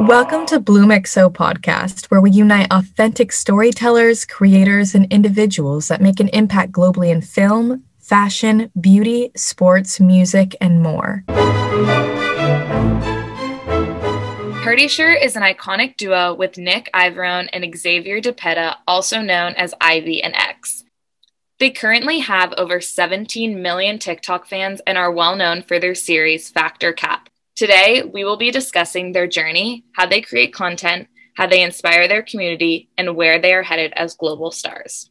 Welcome to Bloom XO podcast, where we unite authentic storytellers, creators, and individuals that make an impact globally in film, fashion, beauty, sports, music, and more. Party Shirt is an iconic duo with Nick Ivorone and Xavier DePetta, also known as Ivy and X. They currently have over 17 million TikTok fans and are well known for their series Fact or Cap. Today, we will be discussing their journey, how they create content, how they inspire their community, and where they are headed as global stars.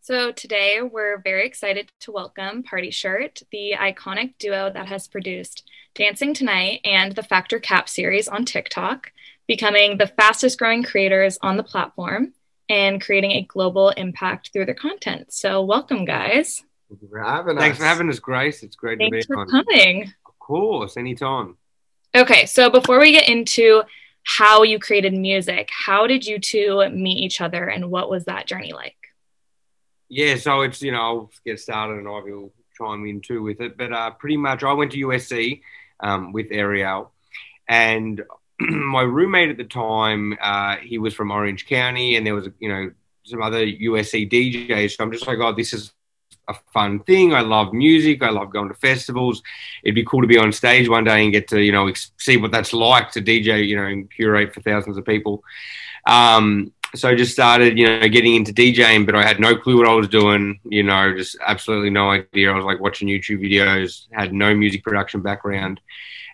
So today we're very excited to welcome Party Shirt, the iconic duo that has produced Dancing Tonight and the Fact or Cap series on TikTok, becoming the fastest growing creators on the platform and creating a global impact through their content. So welcome guys. Thank you for having Thanks us. for having us, Grace. It's great Thanks to be for on. coming. Of course, anytime. Okay, so before we get into how you created music, how did you two meet each other and what was that journey like? Yeah, so it's you know I'll get started and I will chime in too with it. But uh, pretty much, I went to USC um, with Ariel, and my roommate at the time, uh, he was from Orange County, and there was you know some other USC DJs. So I'm just like, oh, this is a fun thing. I love music. I love going to festivals. It'd be cool to be on stage one day and get to you know ex- see what that's like to DJ, you know, and curate for thousands of people. Um, so I just started, you know, getting into DJing, but I had no clue what I was doing. You know, just absolutely no idea. I was like watching YouTube videos, had no music production background,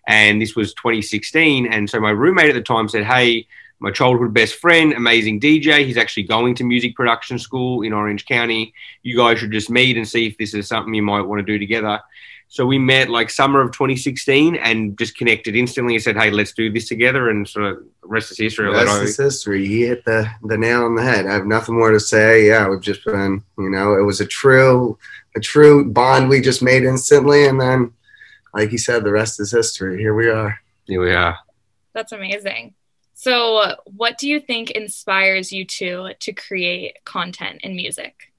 and this was 2016. And so my roommate at the time said, "Hey." My childhood best friend, amazing DJ. He's actually going to music production school in Orange County. You guys should just meet and see if this is something you might want to do together. So we met like summer of 2016 and just connected instantly and said, "Hey, let's do this together." And sort of the rest is history. I'll let That's Ivy- his history. He hit the, the nail on the head. I have nothing more to say. Yeah, we've just been, you know, it was a true, a true bond we just made instantly. And then, like he said, the rest is history. Here we are. Here we are. That's amazing. So, what do you think inspires you two to create content and music?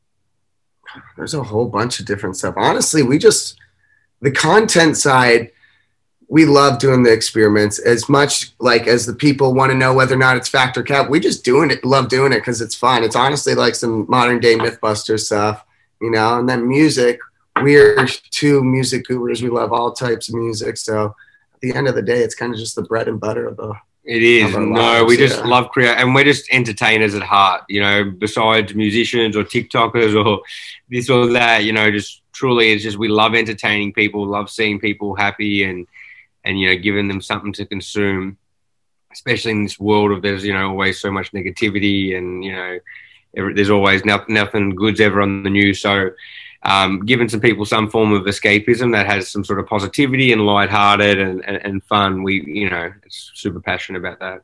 There's a whole bunch of different stuff. Honestly, we just, the content side, we love doing the experiments as much like as the people want to know whether or not it's fact or cap. We just doing it, love doing it because it's fun. It's honestly like some modern day MythBuster stuff, you know. And then music, we're two music gurus. We love all types of music. So at the end of the day, it's kind of just the bread and butter of the. It is. No, lives, we just yeah. love create, and we're just entertainers at heart. You know, besides musicians or TikTokers or this or that. You know, just truly, it's just we love entertaining people, love seeing people happy, and and you know, giving them something to consume. Especially in this world of there's you know always so much negativity, and you know, there's always nothing, nothing good's ever on the news. So. Um, giving some people some form of escapism that has some sort of positivity and lighthearted and, and, and fun. We, you know, it's super passionate about that.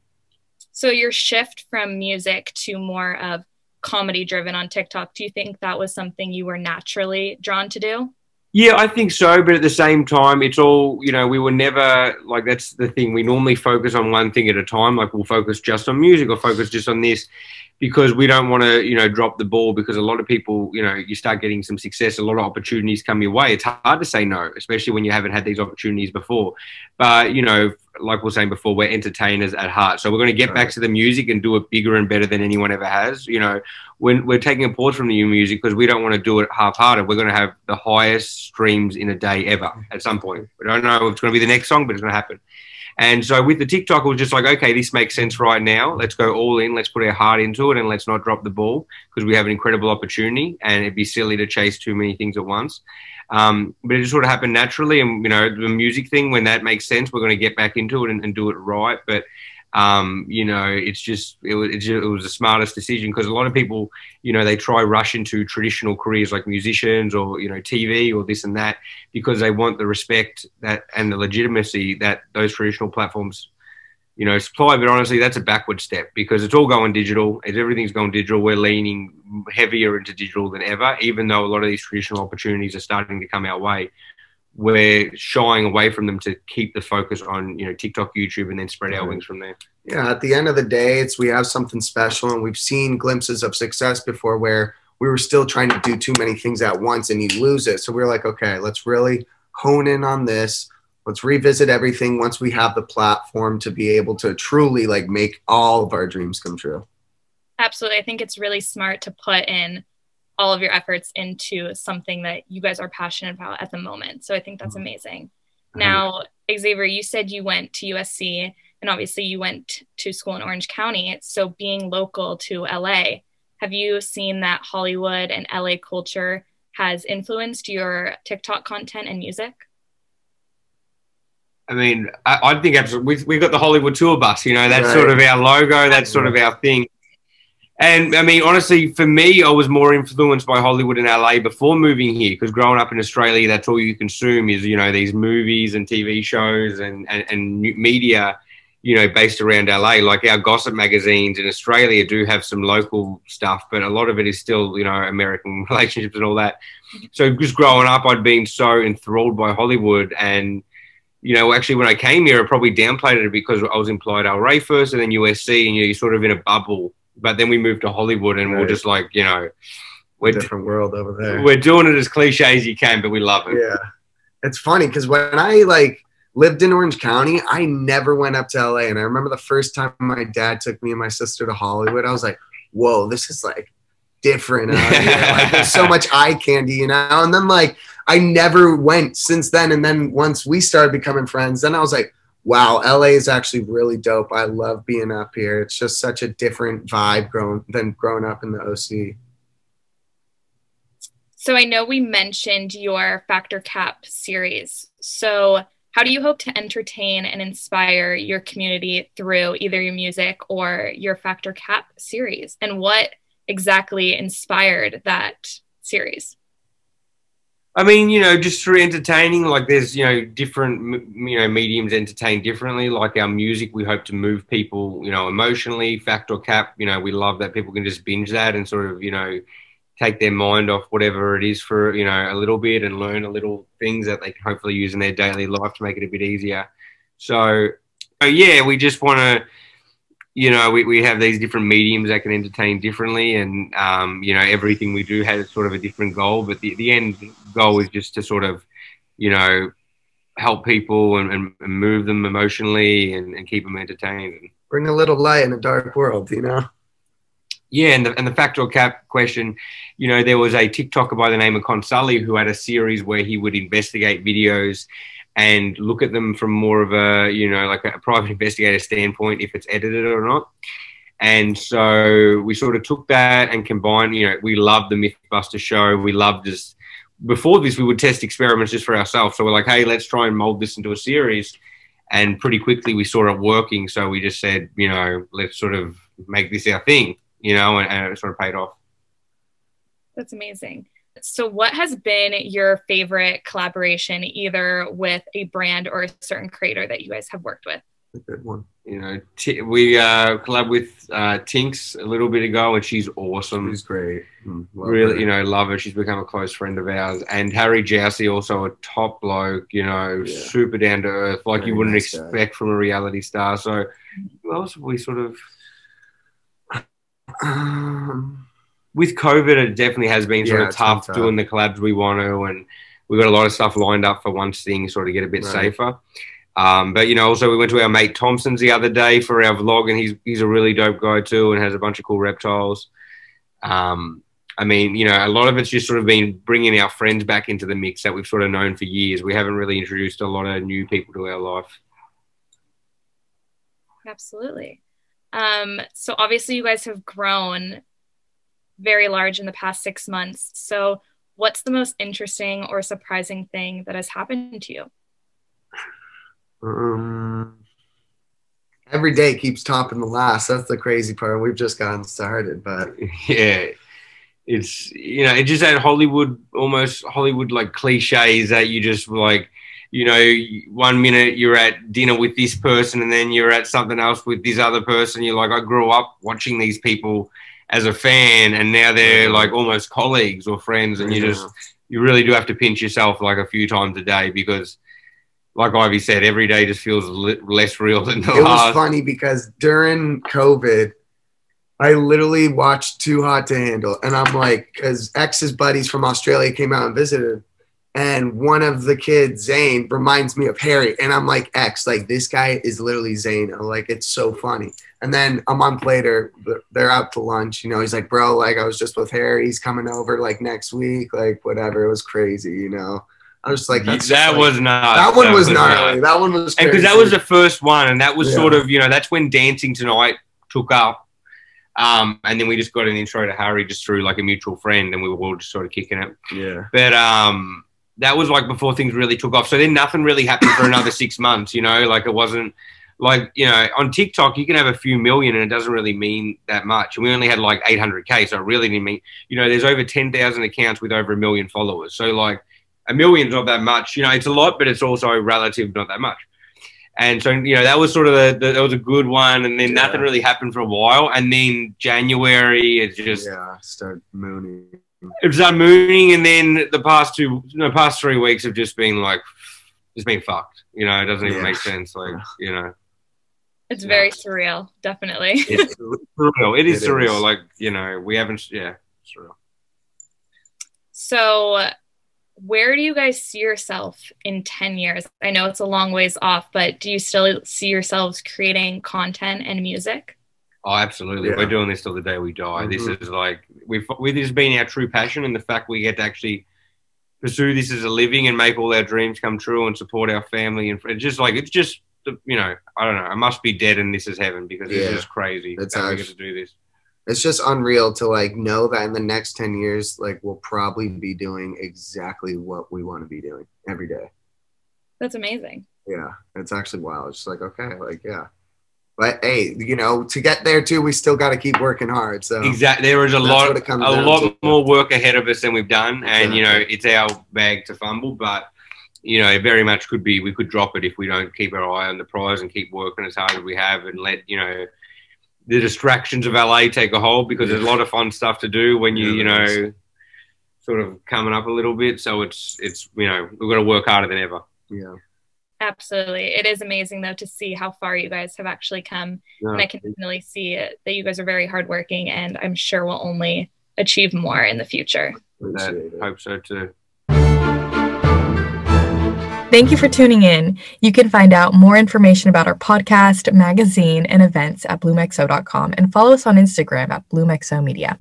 So, your shift from music to more of comedy driven on TikTok, do you think that was something you were naturally drawn to do? Yeah, I think so. But at the same time, it's all, you know, we were never like that's the thing. We normally focus on one thing at a time. Like we'll focus just on music or focus just on this because we don't want to, you know, drop the ball because a lot of people, you know, you start getting some success, a lot of opportunities come your way. It's hard to say no, especially when you haven't had these opportunities before. But, you know, like we we're saying before, we're entertainers at heart. So we're going to get back to the music and do it bigger and better than anyone ever has. You know, when we're taking a pause from the new music because we don't want to do it half-hearted. We're going to have the highest streams in a day ever at some point. We don't know if it's going to be the next song, but it's going to happen. And so with the TikTok, it was just like, okay, this makes sense right now. Let's go all in. Let's put our heart into it, and let's not drop the ball because we have an incredible opportunity. And it'd be silly to chase too many things at once. Um, but it just sort of happened naturally. And you know, the music thing, when that makes sense, we're going to get back into it and, and do it right. But um, you know, it's just it was, it ju- it was the smartest decision because a lot of people, you know, they try rush into traditional careers like musicians or you know TV or this and that because they want the respect that and the legitimacy that those traditional platforms, you know, supply. But honestly, that's a backward step because it's all going digital. As everything's going digital, we're leaning heavier into digital than ever. Even though a lot of these traditional opportunities are starting to come our way, we're shying away from them to keep the focus on you know TikTok, YouTube, and then spread our wings from there. Yeah, at the end of the day, it's we have something special, and we've seen glimpses of success before where we were still trying to do too many things at once, and you lose it. So we are like, okay, let's really hone in on this. Let's revisit everything once we have the platform to be able to truly like make all of our dreams come true. Absolutely. I think it's really smart to put in all of your efforts into something that you guys are passionate about at the moment. So I think that's mm-hmm. amazing. Now, Xavier, you said you went to USC and obviously you went to school in Orange County. So being local to LA, have you seen that Hollywood and LA culture has influenced your TikTok content and music? I mean, I, I think absolutely. We've, we've got the Hollywood tour bus, you know, that's right. sort of our logo, that's sort of our thing. And I mean, honestly, for me, I was more influenced by Hollywood in LA before moving here because growing up in Australia, that's all you consume is, you know, these movies and TV shows and, and, and media you know, based around LA. Like our gossip magazines in Australia do have some local stuff, but a lot of it is still, you know, American relationships and all that. So just growing up, I'd been so enthralled by Hollywood. And, you know, actually, when I came here, I probably downplayed it because I was employed Al Ray first and then USC, and you you're sort of in a bubble. But then we moved to Hollywood and right. we're just like, you know, we're different world over there. We're doing it as cliche as you can, but we love it. Yeah. It's funny because when I like, lived in Orange County. I never went up to LA. And I remember the first time my dad took me and my sister to Hollywood, I was like, whoa, this is like different. like, there's so much eye candy, you know? And then like I never went since then. And then once we started becoming friends, then I was like, wow, LA is actually really dope. I love being up here. It's just such a different vibe growing than growing up in the OC. So I know we mentioned your Fact or Cap series. So how do you hope to entertain and inspire your community through either your music or your Fact or Cap series? And what exactly inspired that series? I mean, you know, just through entertaining, like there's, you know, different, you know, mediums entertain differently. Like our music, we hope to move people, you know, emotionally. fact or Cap, you know, we love that people can just binge that and sort of, you know, take their mind off whatever it is for you know a little bit and learn a little things that they can hopefully use in their daily life to make it a bit easier. So, so yeah, we just want to you know we, we have these different mediums that can entertain differently and um, you know everything we do has sort of a different goal but the, the end goal is just to sort of you know help people and, and, move them emotionally and, and keep them entertained. And bring a little light in a dark world you know? Yeah, and the, and the Fact or Cap question, you know, there was a TikToker by the name of Consully who had a series where he would investigate videos and look at them from more of a, you know, like a private investigator standpoint, if it's edited or not. And so we sort of took that and combined, you know, we loved the Mythbuster show. We loved just, before this, we would test experiments just for ourselves. So we're like, hey, let's try and mold this into a series. And pretty quickly we saw it working. So we just said, you know, let's sort of make this our thing you know, and, and it sort of paid off. That's amazing. So, what has been your favorite collaboration, either with a brand or a certain creator that you guys have worked with? A good one. You know, t- we uh, collab with uh, Tinx a little bit ago, and she's awesome. She's great. Mm, really, her. you know, love her. She's become a close friend of ours. And Harry Jowsey, also a top bloke. You know, yeah. super down to earth, like Very you wouldn't nice expect guy. from a reality star. So, who else have we sort of um, with COVID, it definitely has been sort yeah, of tough, tough, doing the collabs we want to, and we've got a lot of stuff lined up for once things sort of get a bit right. safer. Um, but you know, also we went to our mate Thompson's the other day for our vlog, and he's he's a really dope guy too, and has a bunch of cool reptiles. Um, I mean, you know, a lot of it's just sort of been bringing our friends back into the mix that we've sort of known for years. We haven't really introduced a lot of new people to our life. Absolutely. Um, so obviously, you guys have grown very large in the past six months. So, what's the most interesting or surprising thing that has happened to you? Um, every day keeps topping the last. That's the crazy part. We've just gotten started, but yeah, it's you know, it just that Hollywood almost Hollywood like cliches that you just like you know, one minute you're at dinner with this person and then you're at something else with this other person. You're like, I grew up watching these people as a fan and now they're like almost colleagues or friends. And you just, you really do have to pinch yourself like a few times a day because, like Ivy said, every day just feels less real than the it last. It was funny because during COVID, I literally watched Too Hot to Handle. And I'm like, because X's buddies from Australia came out and visited and one of the kids, Zane, reminds me of Harry, and I'm like, X, like this guy is literally Zane. I'm like, it's so funny. And then a month later, they're out to lunch. You know, he's like, bro, like I was just with Harry. He's coming over like next week, like whatever. It was crazy, you know. I was like, that like, was not. That one that was, was gnarly. That one was crazy. because that was the first one, and that was yeah. sort of you know that's when Dancing Tonight took up. Um, and then we just got an intro to Harry just through like a mutual friend, and we were all just sort of kicking it. Yeah. But um, that was like before things really took off. So then nothing really happened for another six months, you know, like it wasn't like, you know, on TikTok, you can have a few million and it doesn't really mean that much. And we only had like 800K. So it really didn't mean, you know, there's over 10,000 accounts with over a million followers. So like a million's not that much, you know, it's a lot, but it's also relative, not that much. And so, you know, that was sort of the, the that was a good one. And then yeah. nothing really happened for a while. And then January, it just. Yeah, start mooning it was mooning, and then the past two, no, past three weeks have just been like, it's been fucked. You know, it doesn't even yeah. make sense. Like, you know, it's very surreal. Definitely, it's surreal. It is it surreal. Is. Like, you know, we haven't. Yeah, surreal. So, where do you guys see yourself in 10 years? I know it's a long ways off, but do you still see yourselves creating content and music? Oh, absolutely. Yeah. We're doing this till the day we die. Mm-hmm. This is like we've we, this has been our true passion, and the fact we get to actually pursue this as a living and make all our dreams come true and support our family and it's just like it's just you know I don't know. I must be dead and this is heaven because yeah. it's just crazy That's how we get to do this. It's just unreal to like know that in the next ten years, like we'll probably be doing exactly what we want to be doing every day. That's amazing. Yeah, it's actually wild. It's like okay, like yeah but hey, you know, to get there too, we still got to keep working hard. So exactly, there is a lot, a lot to. more work ahead of us than we've done, and you know, it's our bag to fumble. But you know, it very much could be we could drop it if we don't keep our eye on the prize and keep working as hard as we have, and let you know the distractions of LA take a hold because there's a lot of fun stuff to do when you you know sort of coming up a little bit. So it's it's you know we've got to work harder than ever. Yeah. Absolutely. It is amazing though to see how far you guys have actually come. Yeah. And I can really see it, that you guys are very hardworking and I'm sure will only achieve more in the future. I hope so too. Thank you for tuning in. You can find out more information about our podcast, magazine, and events at bloomxo.com and follow us on Instagram at bloomxo media.